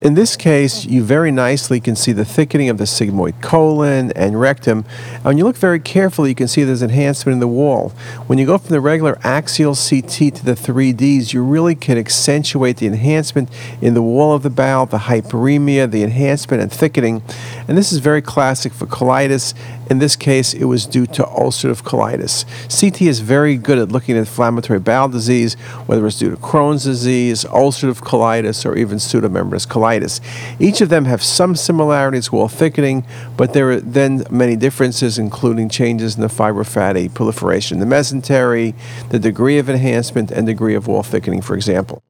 In this case, you very nicely can see the thickening of the sigmoid colon and rectum. And when you look very carefully, you can see there's enhancement in the wall. When you go from the regular axial CT to the 3Ds, you really can accentuate the enhancement in the wall of the bowel, the hyperemia, the enhancement and thickening. And this is very classic for colitis. In this case, it was due to ulcerative colitis. CT is very good at looking at inflammatory bowel disease, whether it's due to Crohn's disease, ulcerative colitis, or even pseudomembranous colitis. Each of them have some similarities, wall thickening, but there are then many differences, including changes in the fibrofatty proliferation, the mesentery, the degree of enhancement, and degree of wall thickening, for example.